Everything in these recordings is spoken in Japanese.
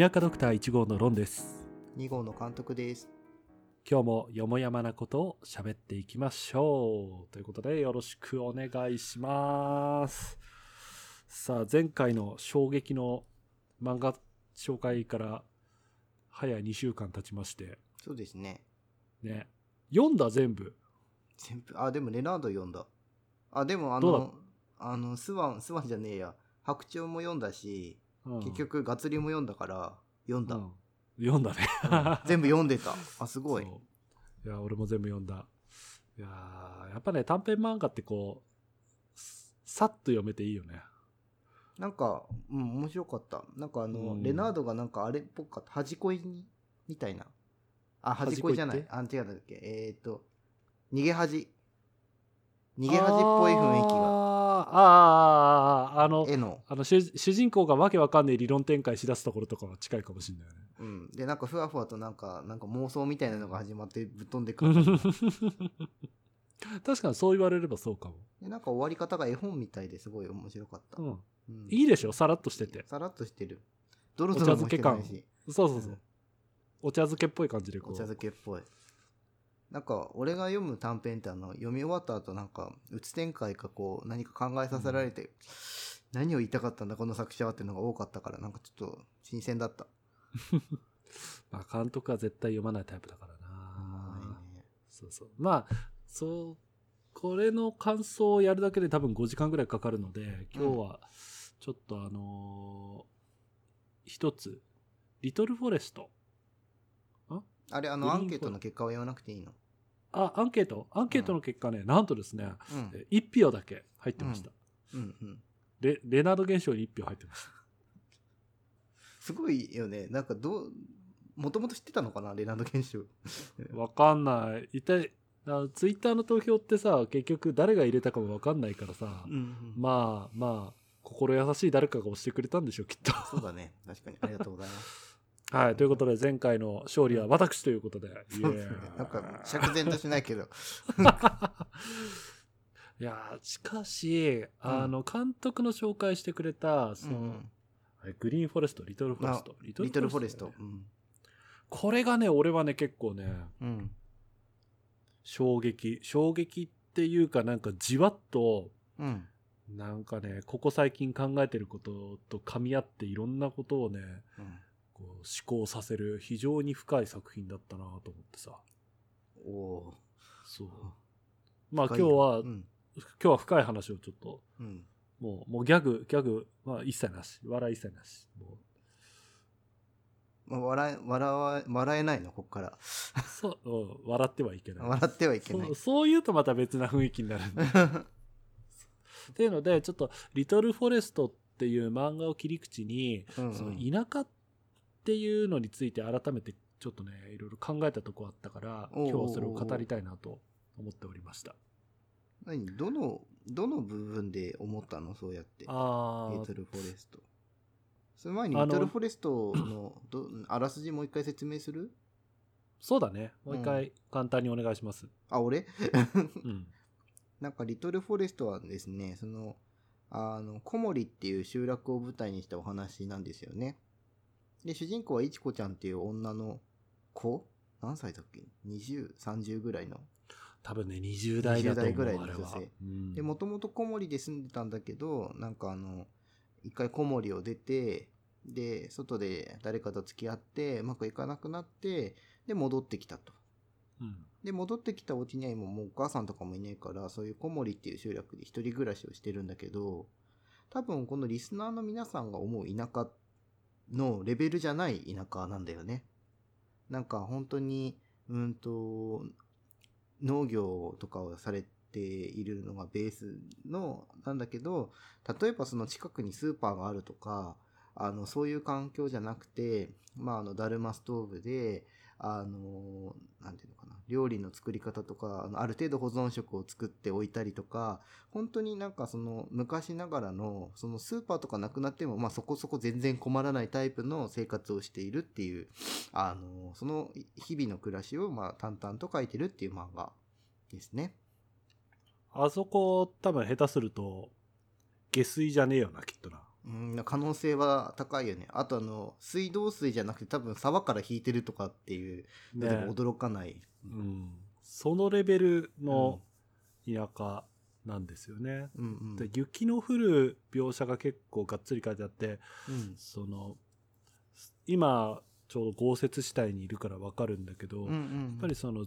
田舎ドクター1号のロンです2号の監督です。今日もよもやまなことを喋っていきましょうということでよろしくお願いしますさあ前回の衝撃の漫画紹介から早2週間経ちましてそうですね。ね読んだ全部？全部、あ、でもレナード読んだ。あ、でもあの、あの、スワン、スワンじゃねえや。白鳥も読んだし、うん結局ガツリも読んだから、読んだ。うん読んだねうん全部読んでた。あ、すごい。いや俺も全部読んだいやーやっぱね短編漫画ってこうさっと読めていいよねなんか、うん、面白かった。なんかあの、うんレナードがなんかあれっぽかった。恥恋に、みたいな。あ、恥恥恋じゃない。あ、違うんだっけ。えっ、と、逃げ恥。逃げ恥っぽい雰囲気が。あああの絵の。あの主人公がわけわかんない理論展開しだすところとかは近いかもしれないよねうん。で、なんかふわふわとなんか、なんか妄想みたいなのが始まってぶっ飛んでくる。確かにそう言われればそうかも、でなんか終わり方が絵本みたいですごい面白かった。うん、うんいいでしょさらっとしててさらっとしてる。ドロドロもしてないし。そうそうそう、お茶漬けっぽい感じでこうお茶漬けっぽい。なんか、俺が読む短編ってあの、読み終わった後なんか、うつ展開かこう、何か考えさせられて、何を言いたかったんだ、この作者はっていうのが多かったから、なんかちょっと新鮮だった。まあ、監督は絶対読まないタイプだからな、はいね。そうそう。まあそうこれの感想をやるだけで多分5時間ぐらいかかるので今日はちょっとあのー一つリトルフォレスト。あ？れ、あの、アンケートの結果は言わなくていいの？あアンケート？アンケートの結果ね、なんとですねうん。え1票だけ入ってました、うんうん。レレナード現象に1票入ってました すごいよね。なんかどう、もともと知ってたのかな、レナード現象。わかんない一体あツイッターの投票ってさ結局誰が入れたかもわかんないからさ、うん、まあまあ心優しい誰かが押してくれたんでしょうきっとそうだね。確かに。ありがとうございます。はいということで前回の勝利は私ということで、そうですね。なんか、釈然としないけど。いやーしかしあの監督の紹介してくれたその、うんあれグリーンフォレストリトルフォレストリトルフォレスト。これがね俺はね結構ねうん。衝撃衝撃っていうかなんかじわっとうん。なんかねここ最近考えてることと噛み合っていろんなことをねこう思考させる非常に深い作品だったなと思ってさおおそうまあー。今日は、うん。今日は深い話をちょっとうん。もうもうギャグギャグまあ一切なし笑い一切なしもまあ、笑え、笑わ、笑えないの、こっから。うそう、うん、笑ってはいけない笑ってはいけないそう。そう言うとまた別な雰囲気になるんで っていうのでちょっと「リトル・フォレスト」っていう漫画を切り口に、うんその田舎っていうのについて改めてちょっとねいろいろ考えたとこあったから今日はそれを語りたいなと思っておりました。何？どの、どの部分で思ったの？そうやって。あー。リトルフォレスト。その前にリトルフォレストのどあらすじもう一回説明する？そうだね。もう一う回簡単にお願いします、あ、俺？うん。なんかリトルフォレストはですね、その、あの、コモリっていう集落を舞台にしたお話なんですよね。で、主人公はいちこちゃんっていう女の子？何歳だっけ ?20、30ぐらいの。多分ね20代だと思う20代ぐらいの女性うんで、もともとコモリで住んでたんだけど、なんかあの、一回コモリを出て、で、外で誰かと付き合って、うまくいかなくなって、で、戻ってきたと。うんで、戻ってきたお家には今もうお母さんとかもいないから、そういうコモリっていう集落で一人暮らしをしてるんだけど、多分このリスナーの皆さんが思う田舎のレベルじゃない田舎なんだよね。なんか本当に、うんと、農業とかをされているのがベースのなんだけど、例えばその近くにスーパーがあるとか、あの、そういう環境じゃなくて、まあ、あの、だるまストーブで、あの、なんていうのか、料理の作り方とか、あのある程度保存食を作っておいたりとか、本当になんかその昔ながらの、そのスーパーとかなくなっても、まあそこそこ全然困らないタイプの生活をしているっていう、あの、その日々の暮らしをまあ淡々と書いてるっていう漫画ですね。あそこ多分下手すると下水じゃねえよなきっとなうん、可能性は高いよね。あとあの、水道水じゃなくて多分沢から引いてるとかっていう、ねでも驚かない。うんそのレベルの田舎なんですよね、うんうん。で雪の降る描写が結構がっつり書いてあってうん。その今ちょうど豪雪地帯にいるから分かるんだけど、うんうん。やっぱりその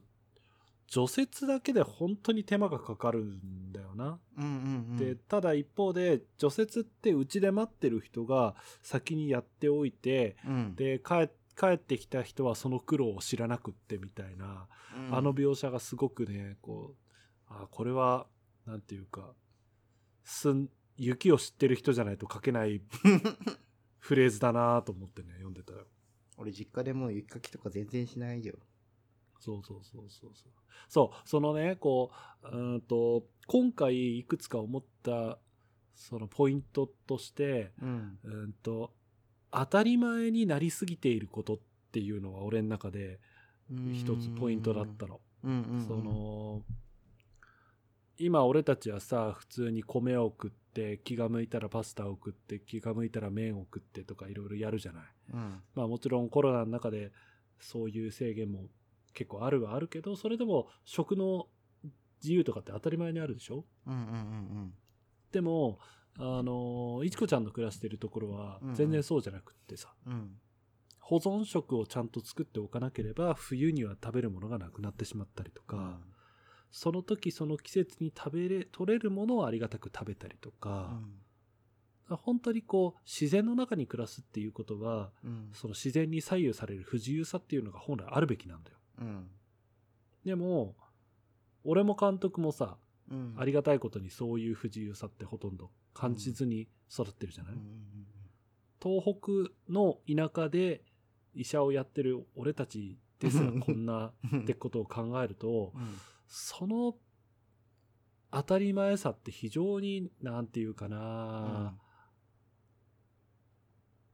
除雪だけで本当に手間がかかるんだよな。うんうんうん。でただ一方で除雪ってうちで待ってる人が先にやっておいてうん、で帰帰ってきた人はその苦労を知らなくってみたいな、うんあの描写がすごくねこうあこれはなんていうかすん雪を知ってる人じゃないと書けない フレーズだなと思ってね読んでたよ。俺実家でもう雪かきとか全然しないよ。そうそうそうそうそう。そう、そのね、こう、うーんと、今回いくつか思った、そのポイントとして、うん。うーんと、当たり前になりすぎていることっていうのは俺の中で一つポイントだったの。その、今俺たちはさ、普通に米を食って、気が向いたらパスタを食って、気が向いたら麺を食ってとかいろいろやるじゃない。うん。まあもちろんコロナの中でそういう制限も結構あるはあるけど、それでも食の自由とかって当たり前にあるでしょ？うんうんうんでも、あの、いちこちゃんの暮らしてるところはうんうん全然そうじゃなくってさ、うん。うん。保存食をちゃんと作っておかなければ冬には食べるものがなくなってしまったりとか、その時その季節に食べれ、取れるものをありがたく食べたりとうか、ん。本当にこう自然の中に暮らすっていうことは、うん。その自然に左右される不自由さっていうのが本来あるべきなんだよ。うん。でも、俺も監督もさ、うん。ありがたいことにそういう不自由さってほとんど感じずに育ってるじゃない、うんうん東北の田舎で医者をやってる俺たちですらこんなうん。ってことを考えると、うん。その当たり前さって非常に、なんていうかな、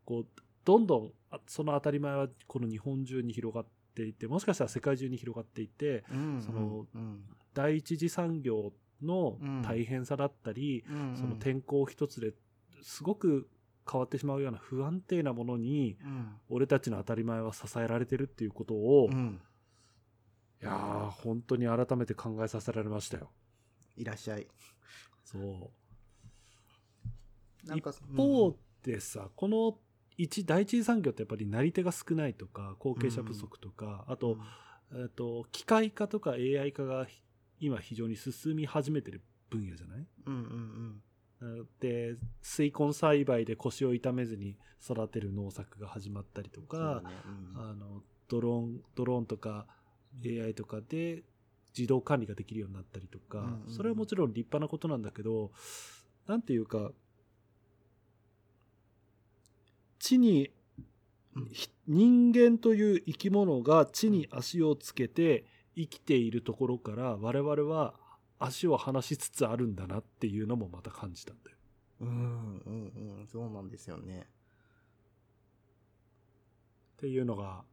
こう、どんどんあその当たり前はこの日本中に広がっていて、もしかしたら世界中に広がっていて、うん。そのうん。第一次産業のうん大変さだったり、うん。その天候一つですごく変わってしまうような不安定なものに、うん。俺たちの当たり前は支えられてるっていうことを、いうん。やー、本当に改めて考えさせられましたよ。いらっしゃい。そう。一方でさ、この一第一次産業ってやっぱりなり手が少ないとか後継者不足とか、あと,、えっと機械化とか AI 化が今非常に進み始めてる分野じゃない？うんうんで水根栽培で腰を痛めずに育てる農作が始まったりとうん。か、ね。うん。あのドローンドローンとか AI とかで自動管理ができるようになったりとか、うんうん。それはもちろん立派なことなんだけどなんていうか地に人間という生き物が地に足をつけて生きているところから我々は足を離しつつあるんだなっていうのもまた感じたんだよ。うんうんうん。そうなんですよね。っていうのが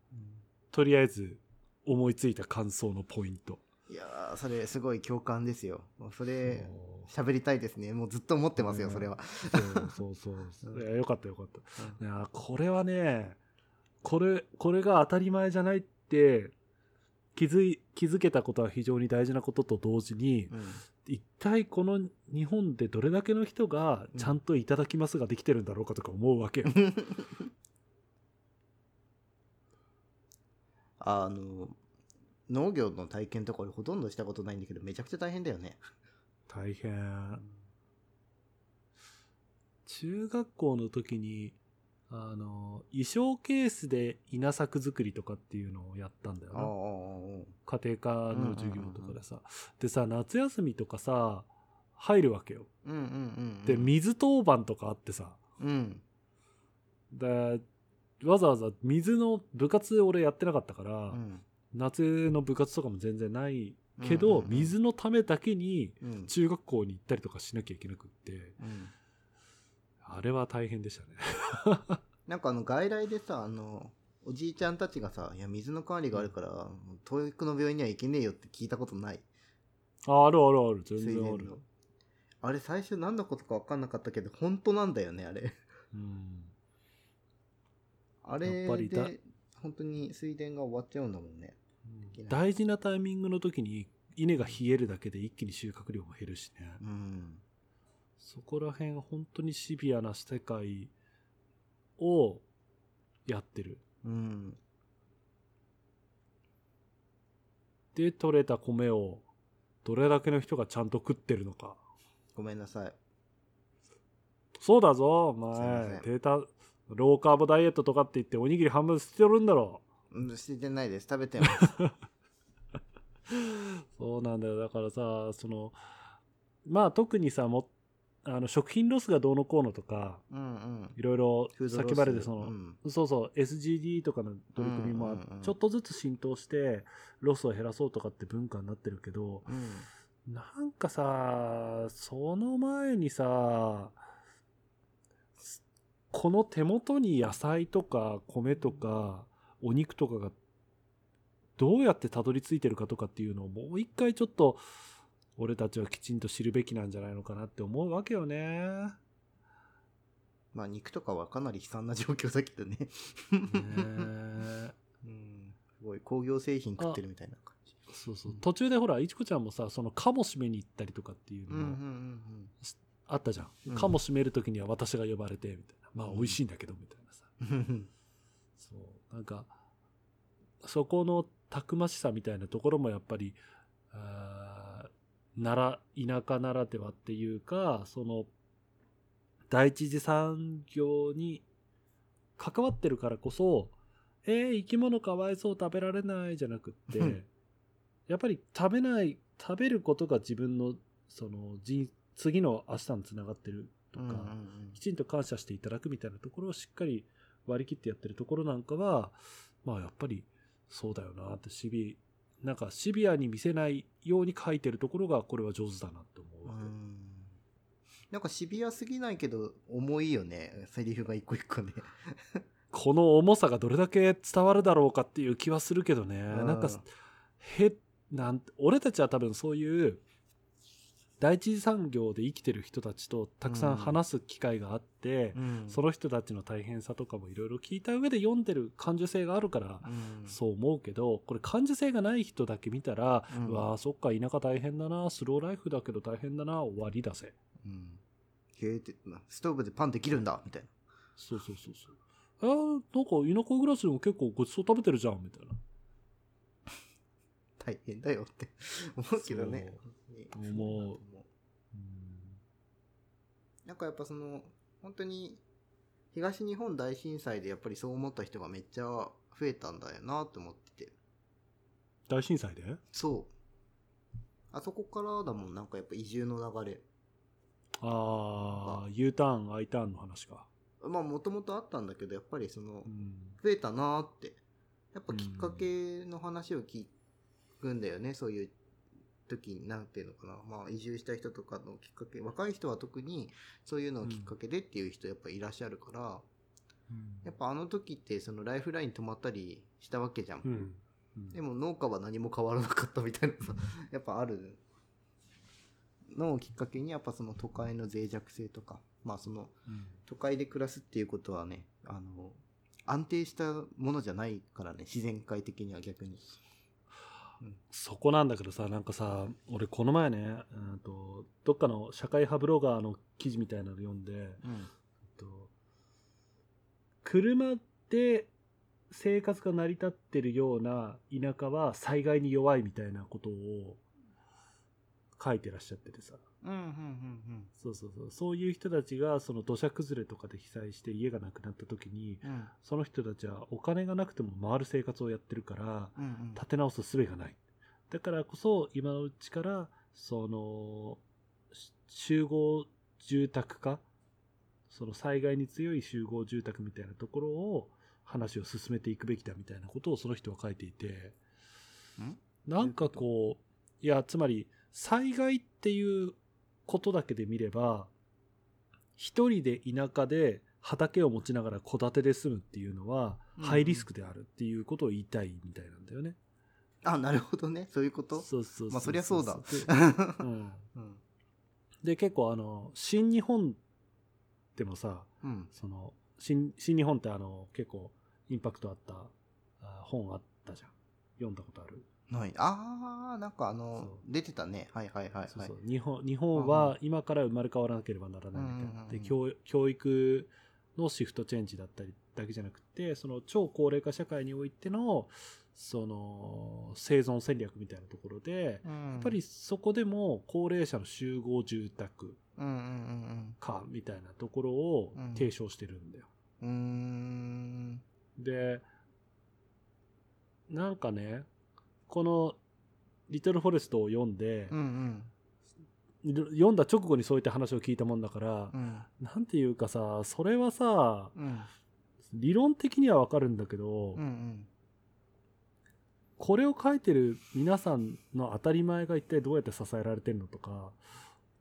とりあえず思いついた感想のポイント。いやー、それすごい共感ですよ。もうそれ、喋りたいですね。もうずっと思ってますよ、うんそれは。そうそうそううんいやよかったよかった。いやこれはねこれこれが当たり前じゃないって気づい気づけたことは非常に大事なことと同時にうん一体この日本でどれだけの人がちゃんと「いただきます」ができてるんだろうかとか思うわけよ。あの、農業の体験とか俺ほとんどしたことないんだけど、めちゃくちゃ大変だよね。大変。中学校の時にあの衣装ケースで稲作作りとかっていうのをやったんだよな。家庭科の授業とかでさ。でさ、夏休みとかさ、入るわけよ。で、水当番とかあってさ、うん。だわざわざ水の部活俺やってなかったから、うん夏の部活とかも全然ないけど、うんうんうん水のためだけにうん。中学校に行ったりとかしなきゃいけなくって、うんあれは大変でしたね。なんかあの外来でさあのおじいちゃんたちがさ「いや水の管理があるから遠くの病院には行けねえよ」って聞いたことない。ああるあるある、全水然ある。あれ最初何のことか分かんなかったけど本当なんだよねあれ。うん。あれやっぱりだで本当に水田が終わっちゃうんだもんね大事なタイミングの時に稲が冷えるだけで一気に収穫量も減るしね。うんそこら辺本当にシビアな世界をやってる。うんで、取れた米をどれだけの人がちゃんと食ってるのか。ごめんなさいそうだぞ、お前。データ、ローカーボダイエットとかって言っておにぎり半分捨ててるんだろ。うんしてないです。食べてます。そうなんだよ。だからさ、その、まあ特にさ、もあの食品ロスがどうのこうのとか、いろいろフードロス。先まででその、うん。そうそう SGD とかの取り組みもちょっとずつ浸透してロスを減らそうとかって文化になってるけどうん。なんかさその前にさこの手元に野菜とか米とかお肉とかがどうやってたどり着いてるかとかっていうのをもう一回ちょっと俺たちはきちんと知るべきなんじゃないのかなって思うわけよね。まあ肉とかはかなり悲惨な状況だけどね。ねうん。すごい工業製品食ってるみたいな感じ。そうそう。途中でほらいちこちゃんもさそのカモ締めに行ったりとかっていうのうんうんうもん。あったじゃん、うん。カモ締める時には私が呼ばれてみたいな。まあうん。美味しいんだけどみたいなさ、うん。そうなんかそこのたくましさみたいなところもやっぱりあーなら田舎ならではっていうかその第一次産業に関わってるからこそえー、生き物かわいそう食べられないじゃなくってうん。やっぱり食べない食べることが自分のその人次の明日につながってるとか、きちんと感謝していただくみたいなところをしっかり割り切ってやってるところなんかはまあやっぱりそうだよなってシビなんかシビアに見せないように書いてるところがこれは上手だなって思うわけ、うん。なんかシビアすぎないけど重いよね。セリフが一個一個ね。この重さがどれだけ伝わるだろうかっていう気はするけどね、うん。なんかへなん俺たちは多分そういう第一次産業で生きてる人たちとたくさん話す機会があって、その人たちの大変さとかもいろいろ聞いた上で読んでる感受性があるから、うん。そう思うけどこれ感受性がない人だけ見たら、ううんわあそっか田舎大変だなスローライフだけど大変だな終わりだぜ。うん。ストーブでパンできるんだみたいな。そうそうそうそう。あーなんか田舎暮らしでも結構ごちそう食べてるじゃんみたいな。大変だよって思うけどねそう思う。うんなんかやっぱその本当に東日本大震災でやっぱりそう思った人がめっちゃ増えたんだよなって思ってて。大震災で？そう。あそこからだもんなんかやっぱ移住の流れ。ああ U ターン I ターンの話か。まあもともとあったんだけどやっぱりそのうん。増えたなーって。やっぱきっかけの話を聞くんだよね、そういう時になんていうのかな。まあ移住した人とかのきっかけ若い人は特にそういうのをきっかけでっていう人やっぱいらっしゃるから、やっぱあの時ってそのライフライン止まったりしたわけじゃん、うん。うん。でも農家は何も変わらなかったみたいなさ やっぱあるのをきっかけにやっぱその都会の脆弱性とかまあそのうん。都会で暮らすっていうことはねあの安定したものじゃないからね自然界的には逆にそこなんだけどさなんかさ俺この前ねうんとどっかの社会派ブロガーの記事みたいなの読んで、うん。と車で生活が成り立ってるような田舎は災害に弱いみたいなことを書いてらっしゃっててさうんうんうんそうそうそう。そういう人たちがその土砂崩れとかで被災して家がなくなった時にうん。うんその人たちはお金がなくても回る生活をやってるからうんうん。立て直す術がない。だからこそ今のうちからそのし集合住宅化その災害に強い集合住宅みたいなところを話を進めていくべきだみたいなことをその人は書いていて、ん？なんかこう、いや、つまり災害っていうことだけで見れば、一人で田舎で畑を持ちながら戸建てで住むっていうのは、うんハイリスクであるっていうことを言いたいみたいなんだよね。あ、なるほどね。そういうこと？そうそうそうまあそりゃそうだで うんうん。で結構あの新日本でもさうん。その新新日本ってあの結構インパクトあったあ本あったじゃん読んだことある、ない。あー、なんかあの出てたね。はいはいはいはい。そうそう日本日本は今から生まれ変わらなければならないみたいな、うんうんうんで教教育のシフトチェンジだったりだけじゃなくてその超高齢化社会においてのその生存戦略みたいなところで、うん、やっぱり、そこでも高齢者の集合住宅うんうんかみたいなところをうん提唱してるんだよ。うん。で、なんかね、このリトルフォレストを読んでう、ん読んだ直後にそういった話を聞いたもんだからうん。う、ん。なんていうかさ、それはさ、うん。理論的にはわかるんだけど、うんうん。これを書いてる皆さんの当たり前が一体どうやって支えられてるのとか、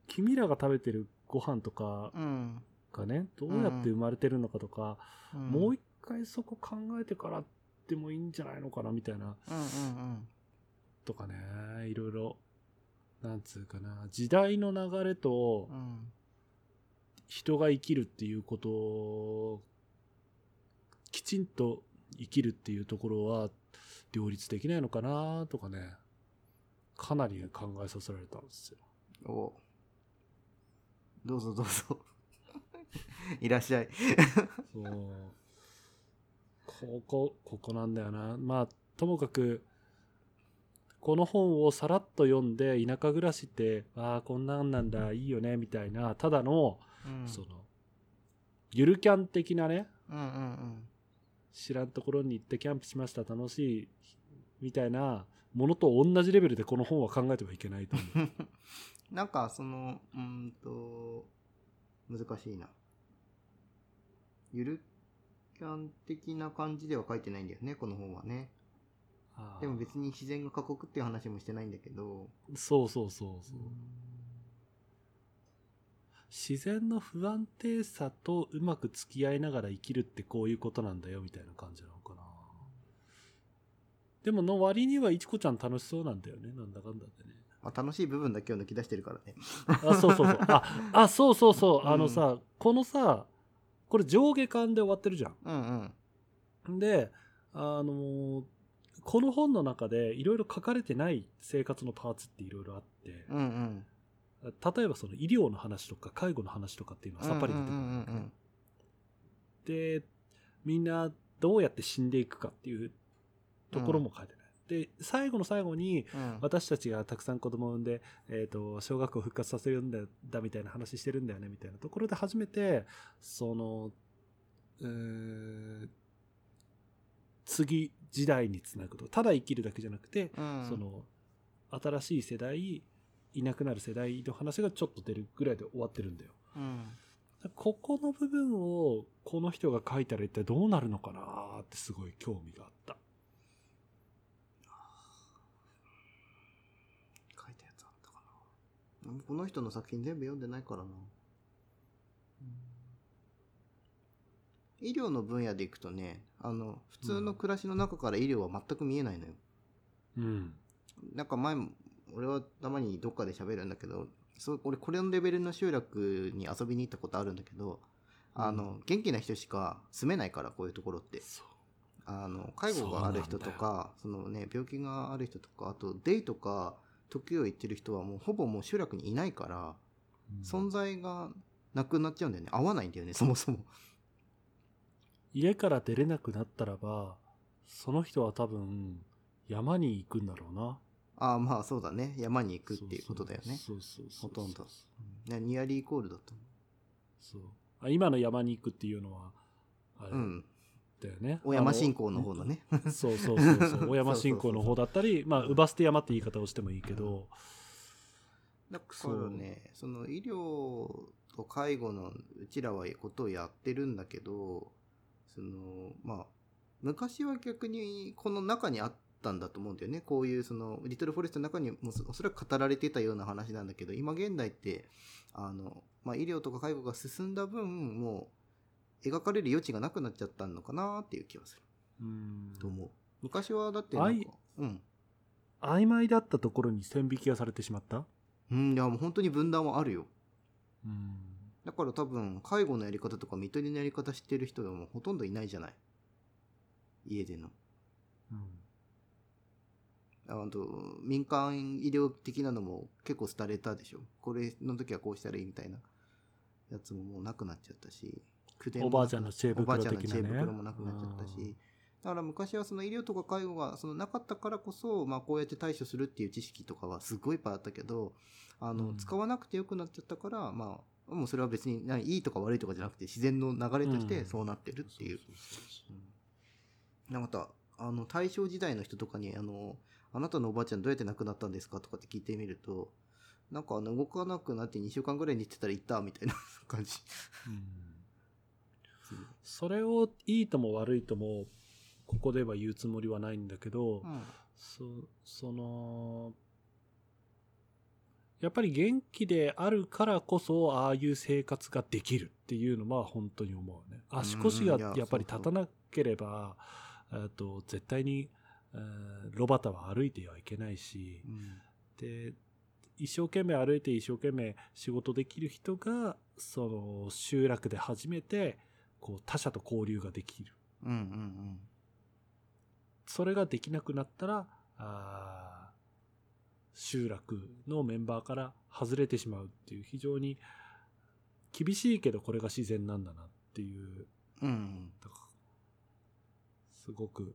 君らが食べてるご飯とかうん。がね、どうやって生まれてるのかとか、うんもう一回そこ考えてからでもいいんじゃないのかなみたいなうんうんとかねいろいろなんつうかな時代の流れと。人が生きるっていうことをきちんと生きるっていうところは両立できないのかなとかねかなり考えさせられたんですよ。おどうぞどうぞ。いらっしゃい。そうここここなんだよなまあともかくこの本をさらっと読んで田舎暮らしってああこんなんなんだいいよねみたいなただの、うんそのゆるキャン的なねうんうん知らんところに行ってキャンプしました楽しいみたいなものと同じレベルでこの本は考えてはいけないと思う。うん。なんかその、うーんと、難しいな。ゆるキャン的な感じでは書いてないんだよね、この本はね。でも別に自然が過酷っていう話もしてないんだけど。そうそうそうそう。自然の不安定さとうまく付き合いながら生きるってこういうことなんだよみたいな感じなのかな。でもの割にはいちこちゃん楽しそうなんだよね。なんだかんだでね。まあ、楽しい部分だけを抜き出してるからね。あそうそうそう。ああそうそうそう。うん。あのさ、このさこれ上下巻で終わってるじゃん。うんうん。であのーこの本の中でいろいろ書かれてない生活のパーツっていろいろあって、うんうん。例えばその医療の話とか介護の話とかっていうのはさっぱり出てくるんでみんなどうやって死んでいくかっていうところも書いてない、で最後の最後にうん。私たちがたくさん子供を産んで、えー、と小学校を復活させるんだだみたいな話してるんだよねみたいなところで初めてそのうーん次時代につなぐとただ生きるだけじゃなくて、うんその新しい世代いなくなる世代の話がちょっと出るぐらいで終わってるんだよ。うん。ここの部分をこの人が書いたら一体どうなるのかなってすごい興味があった。書いたやつあったかな。この人の作品全部読んでないからな。医療の分野でいくとね、あの、普通の暮らしの中から医療は全く見えないのよ。うん。なんか前も、俺はたまにどっかで喋るんだけど、そう俺これのレベルの集落に遊びに行ったことあるんだけど、あの、元気な人しか住めないから、こういうところって。あの介護がある人とかそのね病気がある人とかあとデイとか時を行ってる人はもうほぼもう集落にいないから、存在がなくなっちゃうんだよね合わないんだよねそもそも家から出れなくなったらば、その人は多分山に行くんだろうな。ああまあそうだね。山に行くっていうことだよね。そうそうそうほとんど。うん。ねニアリーイコールだとそう。あ今の山に行くっていうのは、あれうん。だよね。小山信仰の方のね。そうそうそうそう。小山信仰の方だったり、まあ、姥捨て山って言い方をしてもいいけど、だからねその医療と介護のうちらはことをやってるんだけど、その、まあ、昔は逆にこの中にあったんだと思うんだよね。こういうその、リトルフォレストの中にもおそらく語られてたような話なんだけど、今現代って、あの、まあ、医療とか介護が進んだ分、もう、描かれる余地がなくなっちゃったのかなっていう気はする。うんと思う。昔はだってなんか、うん。曖昧だったところに線引きがされてしまった？うん、いやもう本当に分断はあるよ。うんだから多分、介護のやり方とか、看取りのやり方知ってる人はもうほとんどいないじゃない？家での。うんあと、民間医療的なのも結構廃れたでしょ？これの時はこうしたらいいみたいなやつももうなくなっちゃったし、おばあちゃんの知恵袋おばあちゃんの的なね知恵袋もなくなっちゃったし、だから昔はその医療とか介護がそのなかったからこそ、まあこうやって対処するっていう知識とかはすごいいっぱいあったけど、あの、うん使わなくてよくなっちゃったから、まあ、もうそれは別に何いいとか悪いとかじゃなくて自然の流れとしてそうなってるっていう。うんまた、あの、大正時代の人とかに、あの、あなたのおばあちゃんどうやって亡くなったんですかとかって聞いてみると、なんかあの動かなくなって2週間ぐらい寝てたら行ったみたいな 感じ。うんそれをいいとも悪いともここでは言うつもりはないんだけど、うん。そそのやっぱり元気であるからこそああいう生活ができるっていうのは本当に思うね。足腰がややっぱり立たなければえーと絶対に、えーロバタは歩いてはいけないしうん。で一生懸命歩いて一生懸命仕事できる人がその集落で初めてこう他者と交流ができる。うんうん。それができなくなったらあー集落のメンバーから外れてしまうっていう非常に厳しいけどこれが自然なんだなっていううん。すごく、うん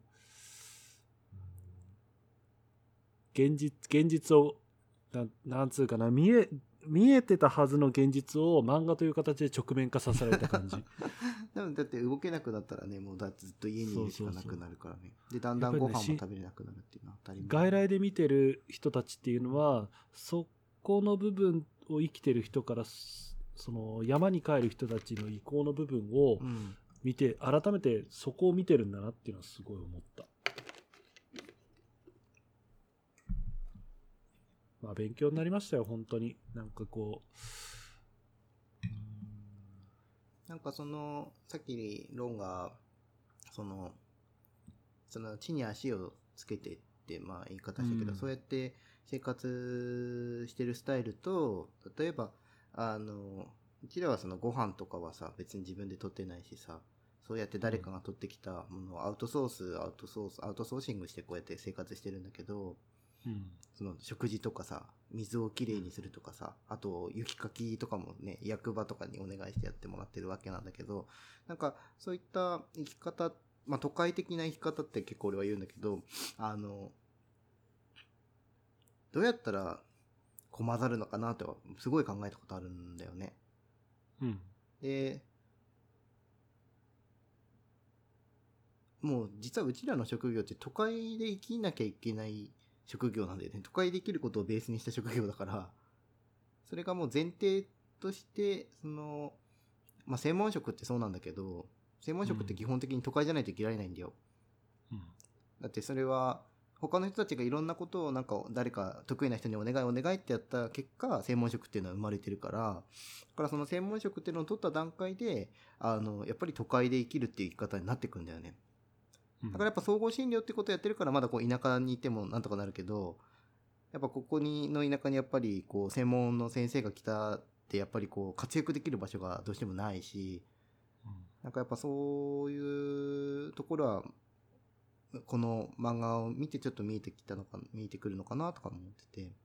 現実現実をなんなんつうかな見え見えてたはずの現実を漫画という形で直面化させられた感じ でもだって動けなくなったらね、もうだってずっと家にいるしかなくなるからね。で、だんだんご飯も食べれなくなるっていうのは当たり前。外来で見てる人たちっていうのはそこの部分を生きてる人からすその山に帰る人たちの意向の部分をうん。見て改めてそこを見てるんだなっていうのはすごい思った。まあ勉強になりましたよ本当に。なんかこう。うん。なんかその、さっきロンが、その、その地に足をつけてって、まあ言い方したけど、うん。そうやって生活してるスタイルと、例えば、あの、うちらはそのご飯とかはさ、別に自分で取ってないしさ、そうやって誰かが取ってきたものをアウトソース、アウトソース、アウトソーシングしてこうやって生活してるんだけど、うん。その食事とかさ、水をきれいにするとかさ、あと雪かきとかもね、役場とかにお願いしてやってもらってるわけなんだけど、なんかそういった生き方、まあ都会的な生き方って結構俺は言うんだけど、あの、どうやったら困ざるのかなってすごい考えたことあるんだよね。うん。で、もう実はうちらの職業って都会で生きなきゃいけない職業なんだよね。都会で生きることをベースにした職業だから、それがもう前提として、その、まあ、専門職ってそうなんだけど、専門職って基本的に都会じゃないと生きられないんだよ。うんだってそれは、他の人たちがいろんなことをなんか誰か得意な人にお願いお願いってやった結果、専門職っていうのは生まれてるから、だからその専門職っていうのを取った段階で、あの、やっぱり都会で生きるっていう生き方になってくんだよね。うんだからやっぱ総合診療ってことをやってるからまだこう田舎にいてもなんとかなるけど、やっぱここにの田舎にやっぱりこう専門の先生が来たってやっぱりこう活躍できる場所がどうしてもないし、なんかやっぱそういうところは、この漫画を見てちょっと見えてきたのか、見えてくるのかなとか思ってて。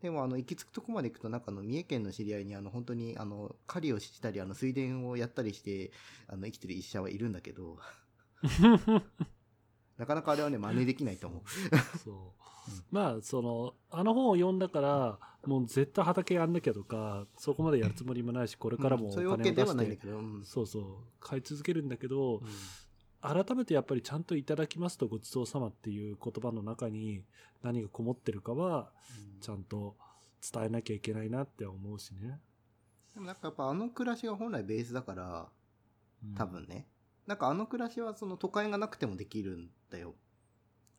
でもあの、行き着くとこまで行くとなんかあの、三重県の知り合いにあの、本当にあの、狩りをしたり、あの、水田をやったりして、あの、生きてる医者はいるんだけど、なかなかあれはね、真似できないと思う。そう。まあ、その、あの本を読んだから、もう絶対畑やんなきゃとか、そこまでやるつもりもないし、これからもおうんそういう金を出わけではして、ないんだけど、うんそうそう、買い続けるんだけど、うん改めてやっぱりちゃんといただきますとごちそうさまっていう言葉の中に何がこもってるかは、ちゃんと伝えなきゃいけないなって思うしね。でもなんかやっぱあの暮らしが本来ベースだから、うん多分ね。なんかあの暮らしはその都会がなくてもできるんだよ。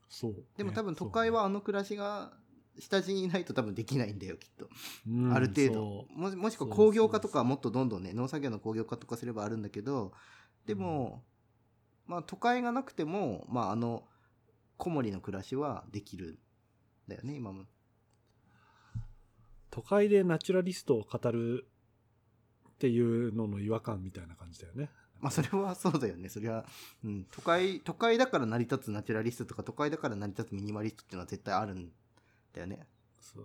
そう。でも多分ね都会はあの暮らしが下地にないと多分できないんだよ、きっと。そううんある程度そ。もしもしくは工業化とかはもっとどんどんね、農作業の工業化とかすればあるんだけど、でも、まあ都会がなくても、まああの、小森の暮らしはできるんだよね、今も。都会でナチュラリストを語るっていうのの違和感みたいな感じだよね。まあそれはそうだよね。それは、うん、都会、都会だから成り立つナチュラリストとか、都会だから成り立つミニマリストっていうのは絶対あるんだよね。そ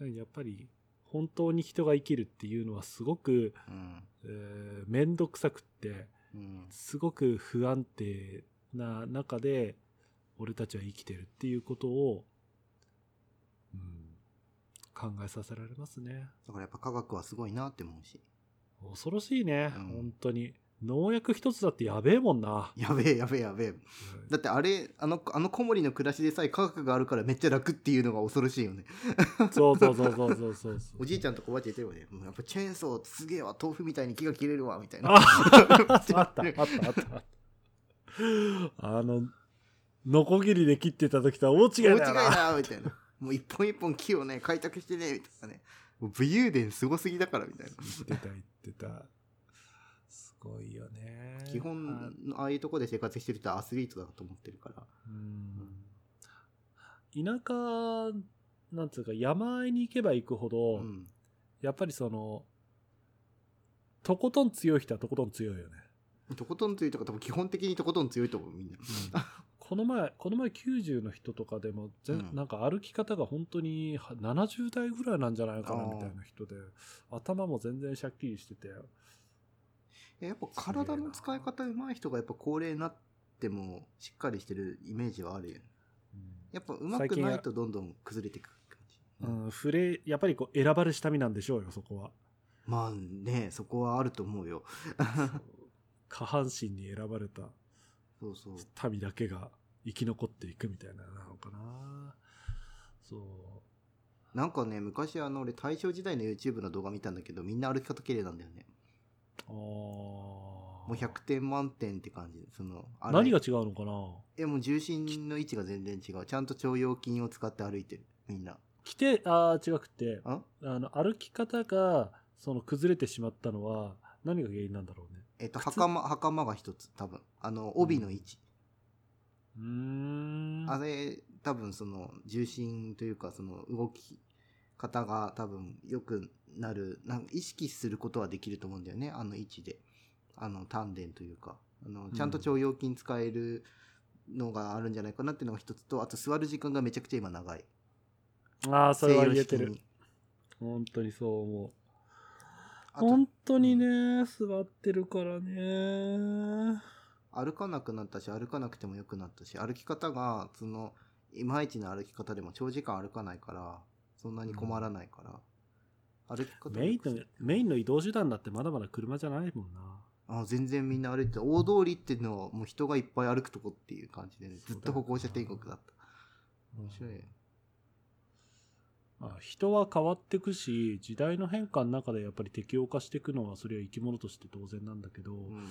う。やっぱり本当に人が生きるっていうのはすごく、うん。えー、めんどくさくって、うん。すごく不安定な中で俺たちは生きてるっていうことを、うん、考えさせられますね。だからやっぱ科学はすごいなって思うし。恐ろしいね、うん本当に。農薬一つだってやべえもんな。やべえやべえやべえ。だってあれ、あの、あの小森の暮らしでさえ科学があるからめっちゃ楽っていうのが恐ろしいよね。そうそうそうそうそうそう。おじいちゃんとこばあちゃん言ってるよね。もうやっぱチェーンソーすげえわ、豆腐みたいに木が切れるわ、みたいな。ああったあったあったあの、ノコギリで切ってた時とは大違い大違い。だみたいな。もう一本一本木をね、開拓してね、みたいなね。もう武勇伝すごすぎだから、みたいな。言ってた言ってた。すごいよね。基本、ああいうとこで生活してる人はアスリートだと思ってるから。うん田舎、なんつうか、山あいに行けば行くほど、うん。やっぱりその、とことん強い人はとことん強いよね。とことん強いとか多分基本的にとことん強いと思う、みんな。この前、この前90の人とかでも、ぜうんなんか歩き方が本当には70代ぐらいなんじゃないかなみたいな人で、頭も全然シャッキリしてて、やっぱ体の使い方上手い人がやっぱ高齢になってもしっかりしてるイメージはあるよね。やっぱ上手くないとどんどん崩れていく感じ。うん、触れ、やっぱりこう選ばれし民なんでしょうよ、そこは。まあね、そこはあると思うよ。下半身に選ばれたそうそう。民だけが生き残っていくみたいななのかな。そなんかね、昔あの俺大正時代の YouTube の動画見たんだけど、みんな歩き方綺麗なんだよね。う。あもう100点満点って感じ。その、何が違うのかなえ、もう重心の位置が全然違う。ちゃんと腸腰筋を使って歩いてる。みんな。来て、ああ、違くて、あ？あの、歩き方が、その、崩れてしまったのは、何が原因なんだろうね。えっと、靴？袴、袴が一つ、多分。あの、帯の位置。うーん。あれ、多分その、重心というか、その、動き方が多分良くなる、なんか意識することはできると思うんだよね、あの位置で。あの、丹田というか、あの、ちゃんと腸腰筋使えるのがあるんじゃないかなっていうのが一つと、あと座る時間がめちゃくちゃ今長い。ああ、それは言えてる本当にそう思う。本当にね、座ってるからね。歩かなくなったし、歩かなくても良くなったし、歩き方が、その、いまいちの歩き方でも長時間歩かないから、そんなに困らないから、歩き方メインの、メインの移動手段だってまだまだ車じゃないもんな。あ全然みんな歩いてた大通りっていうのはもう人がいっぱい歩くとこっていう感じでね、ずっと歩行者天国だった。面白いよ。まあ、人は変わっていくし、時代の変化の中でやっぱり適応化していくのは、それは生き物として当然なんだけど、うん。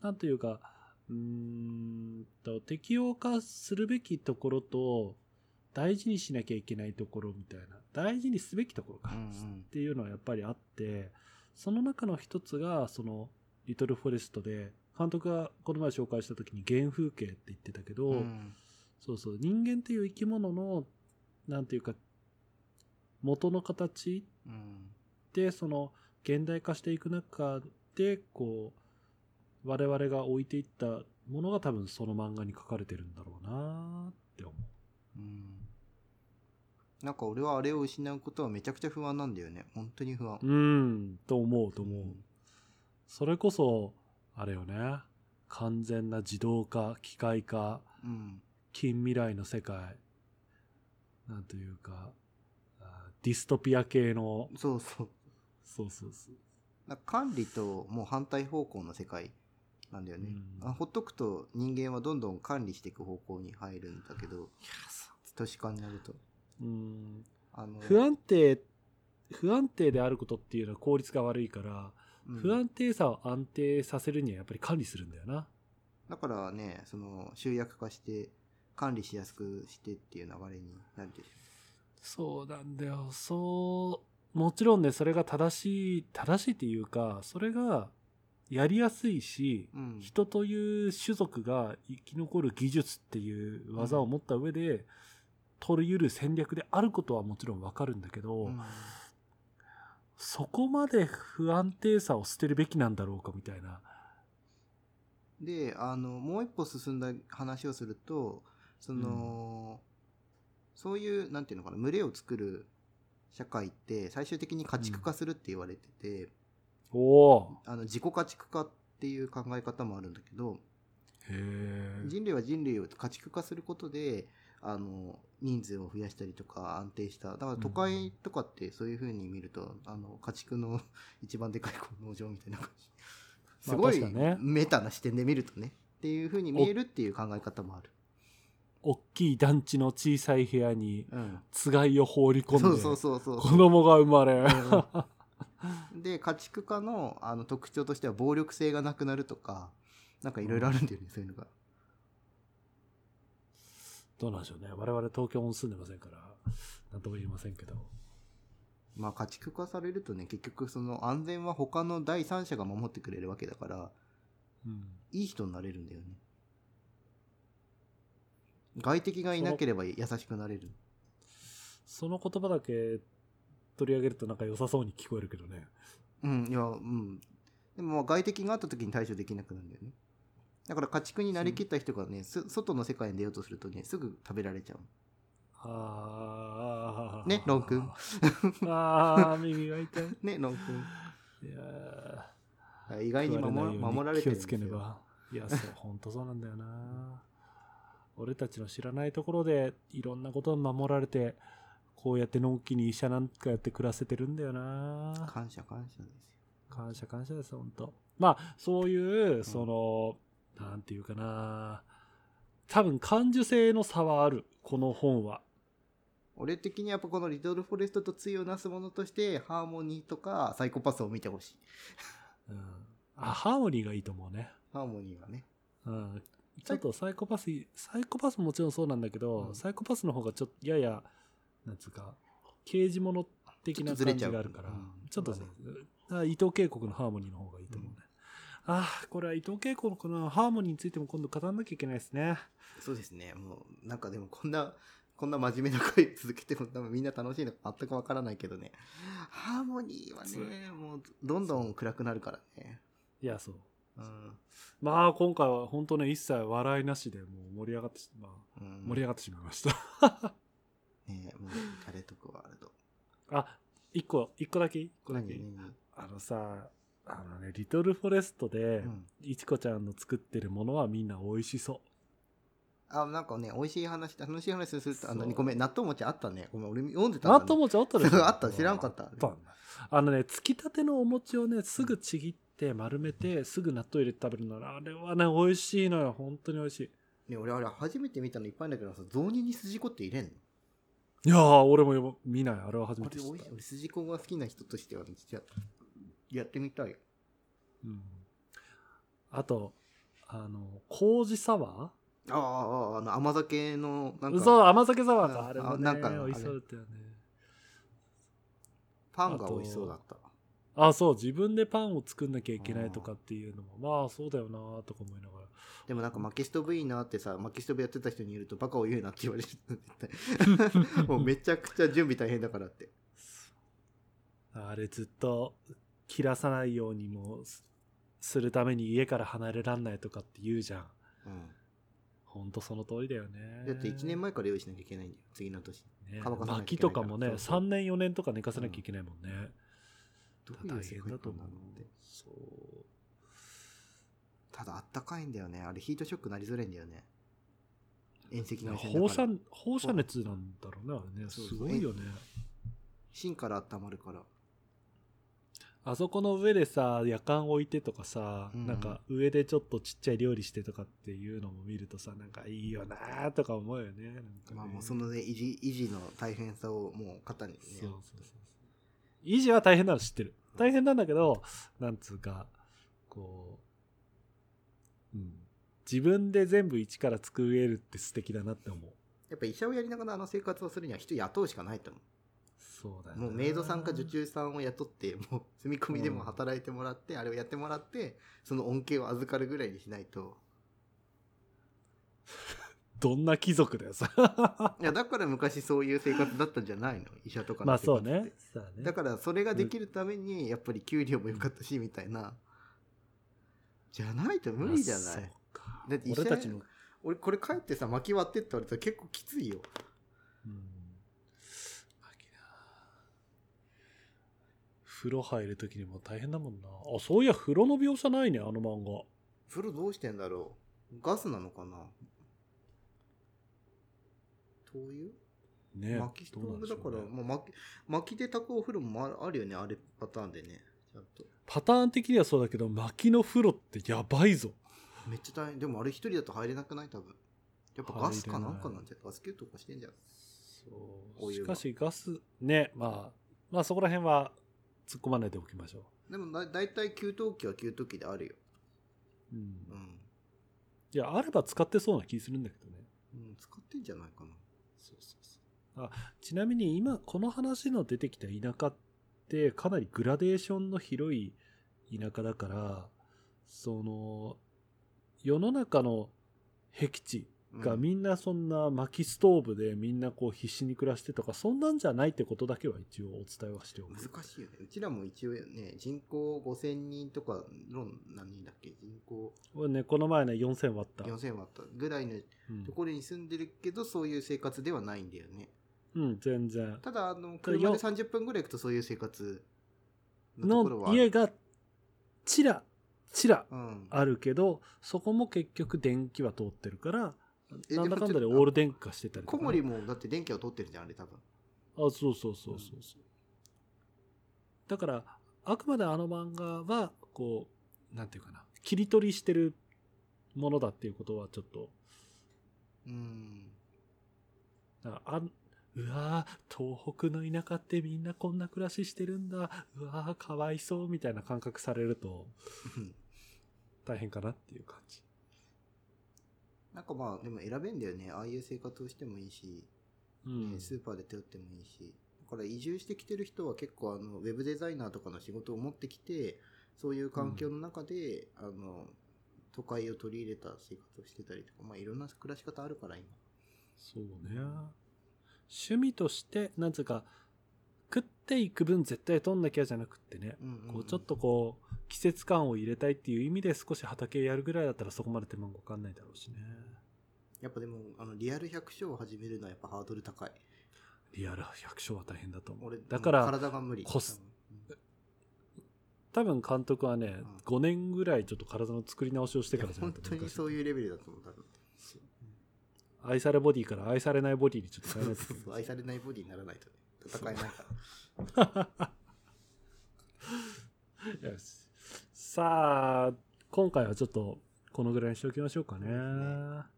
なんというか、うーんと、適応化するべきところと、大事にしなきゃいけないところみたいな、大事にすべきところか、うんうんっていうのはやっぱりあって、その中の一つが、その、リトルフォレストで、監督がこの前紹介した時に原風景って言ってたけど、うんそうそう、人間っていう生き物の、なんていうか、元の形うん。で、その、現代化していく中で、こう、我々が置いていったものが多分その漫画に書かれてるんだろうなって思うん。なんか俺はあれを失うことはめちゃくちゃ不安なんだよね。本当に不安う。。うん、と思うと思う。それこそ、あれよね。完全な自動化、機械化、うん。近未来の世界。なんというか、あディストピア系の、そうそう。そうそうそう。管理ともう反対方向の世界なんだよね。うんあほっとくと人間はどんどん管理していく方向に入るんだけど、都市化になると。うん、あの、不安定不安定であることっていうのは効率が悪いから、うん不安定さを安定させるにはやっぱり管理するんだよな。だからね、その集約化して管理しやすくしてっていう流れになるでしょそうなんだよ。そう、もちろんね、それが正しい、正しいっていうか、それがやりやすいし、う。うん。人という種族が生き残る技術っていう技を持った上で、取り得る戦略であることはもちろんわかるんだけど、うんそこまで不安定さを捨てるべきなんだろうかみたいな。で、あの、もう一歩進んだ話をすると、その、そういう、なんていうのかな、群れを作る社会って最終的に家畜化するって言われてて、おおあの、自己家畜化っていう考え方もあるんだけど、へえ。人類は人類を家畜化することで、あの、人数を増やしたりとか安定した。だから都会とかってそういう風に見ると、あの、家畜の 一番でかい農場みたいな感じ。まあすごいねメタな視点で見るとね。っていう風に見えるっていう考え方もある。大きい団地の小さい部屋にうん。つがいを放り込んで、そうそうそうそう。子供が生まれ。で、家畜化のあの特徴としては暴力性がなくなるとか、なんかいろいろあるんだよね、そういうのが。どうなんでしょうね。我々東京に住んでませんから、なんとも言えませんけど。まあ家畜化されるとね、結局その安全は他の第三者が守ってくれるわけだから、うん。いい人になれるんだよね。外敵がいなければ優しくなれる。その言葉だけ取り上げるとなんか良さそうに聞こえるけどね。うん、いや、うん。でもまあ外敵があった時に対処できなくなるんだよね。だから家畜になりきった人がね、す外の世界に出ようとするとね、すぐ食べられちゃう。ああ。ねロン君 ああ、耳が痛い。ね、ノンいや君。意外に守守られてるん気をですよつけねば。いや、そう、本当そうなんだよな。俺たちの知らないところでいろんなことを守られて、こうやってのんきに医者なんかやって暮らせてるんだよな。感謝感謝ですよ。感謝感謝です、本当まあ、そういう、その、なんていうかな。多分感受性の差はある、この本は。俺的にやっぱこのリトルフォレストと対をなすものとして、ハーモニーとかサイコパスを見てほしい。うん。あ、ハーモニーがいいと思うね。ハーモニーはね。うん。ちょっとサイコパス、サイコパスももちろんそうなんだけど、うんサイコパスの方がちょっとやや、なんつうか、刑事物的な感じがあるから、うんちょっとう伊藤渓谷のハーモニーの方がいいと思うね。ああ、これは伊藤渓谷のハーモニーについても今度語らなきゃいけないですね。そうですね。もう、なんかでもこんな、こんな真面目な回続けても多分みんな楽しいのか全くわからないけどね。ハーモニーはね、もうどんどん暗くなるからね。いや、そう。うん。まあ、今回は本当ね、一切笑いなしでもう盛り上がってしまう、うん、盛り上がってしまいました。ねもう、誰とかワールド。あ、一個、一個だけ？一個だけ。あのさ、あのね、リトルフォレストで、うんいちこちゃんの作ってるものはみんな美味しそう。あ、なんかね、美味しい話、楽しい話すると、あの、ごめん、納豆餅あったね。ごめん、俺読んでたね。納豆餅あったでしょ？あった知らんかったあったんだあのね、つきたてのお餅をね、すぐちぎって丸めて、すぐ納豆入れて食べるのあれはね、美味しいのよ。本当に美味しい。ね、俺あれ初めて見たのいっぱいんだけどさ、雑煮に筋子って入れんの？いやー、俺も見ない。あれは初あめて知ったれ美味しい。俺筋子が好きな人としては、ね、実はやってみたい。うん。あと、あの、麹サワああ、ああ、あの、甘酒の、なんーか、そう、甘酒サワーあか。あれもね、あなんか美味しそうだったよね。パンが美味しそうだった。あ、そう、自分でパンを作んなきゃいけないとかっていうのも、まあそうだよなとか思いながら。でもなんか、マキストブいいなってさ、マキストブやってた人に言うと、バカを言うなって言われる。もうめちゃくちゃ準備大変だからって。あれずっと切らさないようにもすするために家から離れらんないとかって言うじゃん。うん。ほんとその通りだよね。だって1年前から用意しなきゃいけないんだよ、次の年。ね、乾かさなきゃい薪けないからとかもね、そうそう3年4年とか寝かせなきゃいけないもんね。どういう大世界変だと思う観なの？って。。そう。ただあったかいんだよね。あれヒートショックなりづらいんだよね。遠赤外線放射、放射熱なんだろうね、あれね。すごいよね。芯から温まるから。あそこの上でさ、夜間置いてとかさ、うんなんか上でちょっとちっちゃい料理してとかっていうのも見るとさ、なんかいいよなーとか思うよね。ねまあもうそのね、維持、維持の大変さをもう肩にね。そうそうそうそう。維持は大変なの知ってる。大変なんだけど、なんつうか、こう、うん。自分で全部一から作れるって素敵だなって思う。やっぱ医者をやりながらあの生活をするには人雇うしかないと思そうだよう。もうメイドさんか受注さんを雇って、もう住み込みでも働いてもらって、あれをやってもらって、その恩恵を預かるぐらいにしないと。どんな貴族だよ、さ。いや、だから昔そういう生活だったんじゃないの？医者とかのまあそうね。だねだからそれができるために、やっぱり給料も良かったし、みたいな。じゃないと無理じゃないだって医者俺たちの、俺これ帰ってさ、巻き割ってって言われたら結構きついよ。うん風呂入るときにも大変だもんな。あ、そういや、風呂の描写ないね、あの漫画。風呂どうしてんだろうガスなのかな？灯油ね薪ストーブだから、ねもう薪薪で炊くお風呂もああるよね、あれパターンでね。ちゃんと。パターン的にはそうだけど、薪の風呂ってやばいぞ。めっちゃ大変。でもあれ一人だと入れなくない？多分。やっぱガスかなんかなんじゃガス給湯とかしてんじゃん。そうしかしガス、ね、まあ、まあそこら辺は突っ込まないでおきましょでもだだいたい給湯器は給湯器であるよ。う。うん。うん。いや、あれば使ってそうな気するんだけどね。うん、使ってんじゃないかな。そうそうそう。あ、ちなみに今、この話の出てきた田舎って、かなりグラデーションの広い田舎だから、その、世の中の僻地がうんみんなそんな薪ストーブでみんなこう必死に暮らしてとか、そんなんじゃないってことだけは一応お伝えはしておく。難しいよね。うちらも一応ね、人口5000人とかの何人だっけ？人口俺ね、この前ね、4000割った。4000ワットぐらいのうんところに住んでるけど、そういう生活ではないんだよね。うん、全然。ただ、あの、よ車で30分ぐらい行くとそういう生活の家が、ちら、ちらうん。あるけど、そこも結局電気は通ってるから、えなんだかんだでオール電化してたり小森もだって電気は通ってるじゃん、あれ多分。あ、そうそうそうそうそう。だから、あくまであの漫画は、こう、なんていうかな、切り取りしてるものだっていうことはちょっと、うん。ああんうわー東北の田舎ってみんなこんな暮らししてるんだ。うわーかわいそうみたいな感覚されると大変かなっていう感じ。なんかまあ、でも選べんだよね。ああいう生活をしてもいいし、うんね。スーパーで手打ってもいいし。だから移住してきてる人は結構あの、ウェブデザイナーとかの仕事を持ってきて、そういう環境の中で、あの、都会を取り入れた生活をしてたりとか、まあいろんな暮らし方あるから今。そうね。趣味として、なんつうか、食っていく分絶対取んなきゃじゃなくってね、うんうんうんこうちょっとこう、季節感を入れたいっていう意味で少し畑やるぐらいだったらそこまで手間もかかんないだろうしね。やっぱでも、あの、リアル百姓を始めるのはやっぱハードル高い。リアル百姓は大変だと思う俺、。だから、体が無理。コス多分監督はね、5年ぐらいちょっと体の作り直しをしてからじゃない本と難しい当にそういうレベルだと思う、多分。愛されボディから愛されないボディにちょっとそ変えないと愛されないボディにならないとね、戦えないから。よしさあ、今回はちょっとこのぐらいにしておきましょうかね。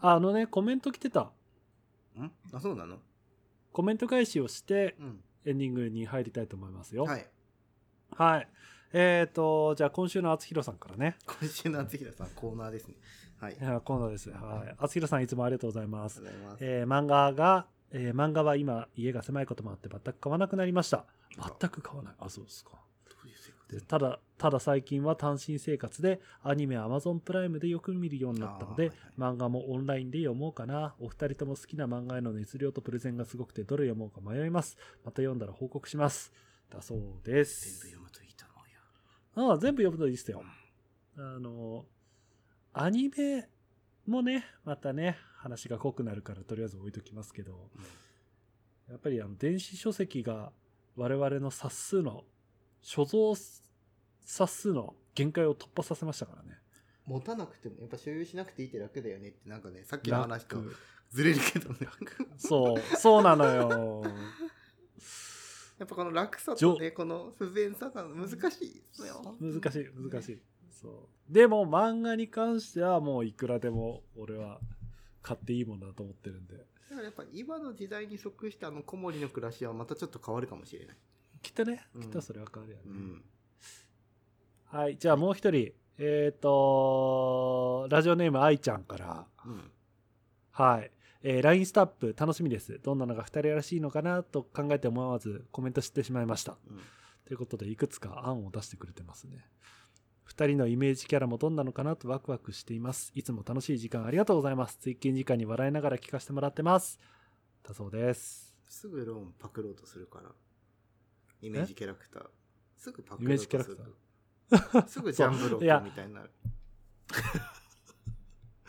ああのね、コメント来てた。ん？あ、そうなの？コメント返しをしてうん。エンディングに入りたいと思いますよ。。はいい。はい。えっ、と、じゃあ今週の厚弘さんからね。今週の厚平さん、コーナーですね。はい。ありいや今度です。はい。厚弘さんいつもありがとうございますがとう。ございます。えー漫画が、えー漫画は今家が狭いこともあって全く買わなくなりました。全く買わない。あ、そうですか。ただ、ただ最近は単身生活でアニメ Amazon プライムでよく見るようになったので、漫画もオンラインで読もうかな。お二人とも好きな漫画への熱量とプレゼンがすごくてどれ読もうか迷います。また読んだら報告します。だそうで全部す。読むといいと思うよ。ああ、全部読むといいっすよ。あの、アニメもね、またね、話が濃くなるからとりあえず置いときますけど、やっぱりあの電子書籍が我々の冊数の、所蔵冊数の限界を突破させましたからね。持たなくても、やっぱ所有しなくていいって楽だよねって、なんかね、さっきの話と楽ずれるけどね。そう、そうなのよ。やっぱこの楽さとね、この不便さが難しいですよ。難しい、難しい。そう。でも漫画に関してはもういくらでも俺は買っていいものだと思ってるんで。だからやっぱ今の時代に即したあの小森の暮らしはまたちょっと変わるかもしれない。きっとね、うんきっとそれは変わるよね。うん。はい、じゃあもう一人、えっ、と、ラジオネーム愛ちゃんから、うん。はい。えー、LINE スタップ楽しみです。どんなのが2人らしいのかなと考えて思わずコメントしてしまいました。うん。ということで、いくつか案を出してくれてますね。2人のイメージキャラもどんなのかなとワクワクしています。いつも楽しい時間ありがとうございます。追勤時間に笑いながら聞かせてもらってます。だそうです。すぐローンパクろうとするから。イメージキャラクター。すぐパクイろうとするメージキャラクター すぐジャンブロックみたいになる。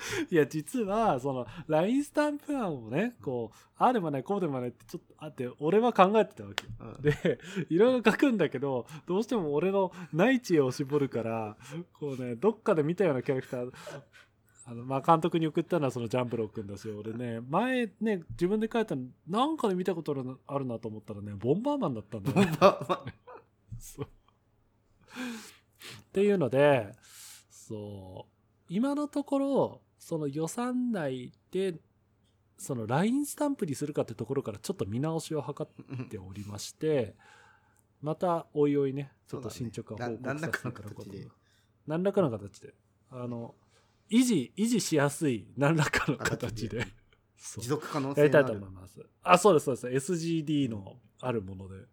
いや、実は、その、LINE スタンプ案をね、こう、ああでもない、こうでもないってちょっとあって、俺は考えてたわけよ。うんで、いろいろ書くんだけど、どうしても俺の内知恵を絞るから、こうね、どっかで見たようなキャラクター、あの、まあ、監督に送ったのはそのジャンプロー君だし、俺ね、前ね、自分で書いたの、なんかで見たことあるなと思ったらね、ボンバーマンだったんだよね。そうっていうので、そう、今のところ、その予算内で、その LINE スタンプにするかってところからちょっと見直しを図っておりまして、またおいおいね、ちょっと進捗が報告させていただこうと。何らかの形で。あの、維持、維持しやすい何らかの形で。持続可能やりたいと思います。あ、そうです、そうです。SGD のあるもので、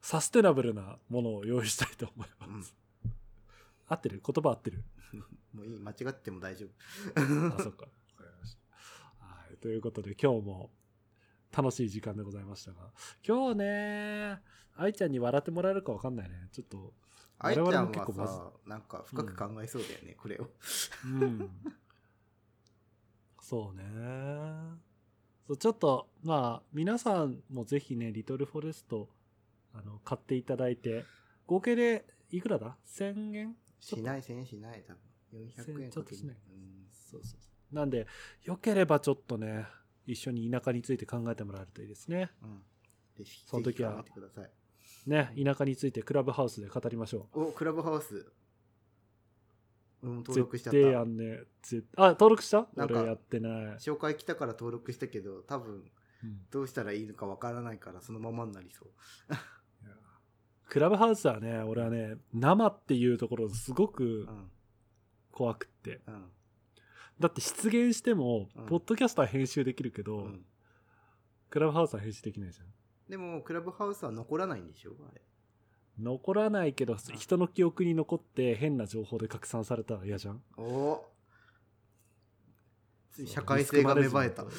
サステナブルなものを用意したいと思います。合ってる？言葉合ってる？もういい、間違っても大丈夫。あ、そっか。わかりました。はい。ということで、今日も楽しい時間でございましたが、今日ね、愛ちゃんに笑ってもらえるかわかんないね。ちょっと、愛ちゃん我々も結構まずはさ、なんか深く考えそうだよね、これを。うん。そうね。そうちょっと、まあ、皆さんもぜひね、リトルフォレスト、あの、買っていただいて、合計でいくらだ ?1000 円？しない、1000円しない、多分。400円ちょっとしないうんそうそう。なんで、よければちょっとね、一緒に田舎について考えてもらえるといいですね。うん。その時は。ね、田舎についてクラブハウスで語りましょお、クラブハウス。う。登録しちゃっ絶対やた。んね。絶あ、登録した？なんか俺やってない。紹介来たから登録したけど、多分、うんどうしたらいいのかわからないから、そのままになりそう。クラブハウスはね、俺はね、生っていうところすごくうん。怖くって。うん。だって出現しても、うんポッドキャストは編集できるけど、うん。クラブハウスは編集できないじゃん。でも、クラブハウスは残らないんでしょ？あれ。残らないけど、人の記憶に残って変な情報で拡散されたら嫌じゃんお社会性が芽生えた。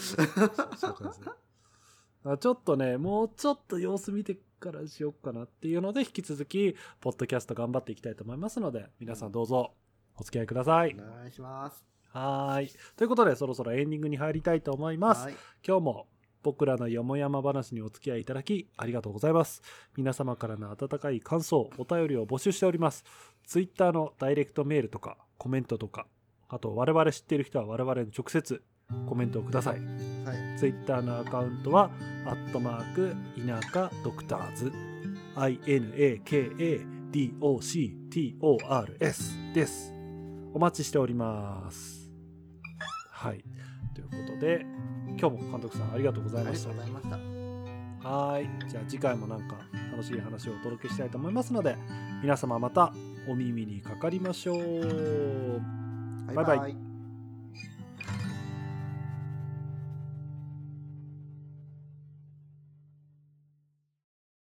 ちょっとね、もうちょっと様子見てからしようかなっていうので、引き続き、ポッドキャスト頑張っていきたいと思いますので、皆さんどうぞお付き合いください。お願いします。はーい。ということで、そろそろエンディングに入りたいと思います。はい。今日も僕らのよもやま話にお付き合いいただきありがとうございます。皆様からの温かい感想、お便りを募集しております。Twitter のダイレクトメールとかコメントとか、あと我々知っている人は我々に直接コメントをください。はい。Twitter のアカウントは、アットマーク、田舎ドクターズ、INAKADOCTORS です。お待ちしております。はい。ということで、今日も監督さんありがとうございましたありがとう。ございました。はーい。じゃあ次回もなんか楽しい話をお届けしたいと思いますので、皆様またお耳にかかりましょう。バイバイイ。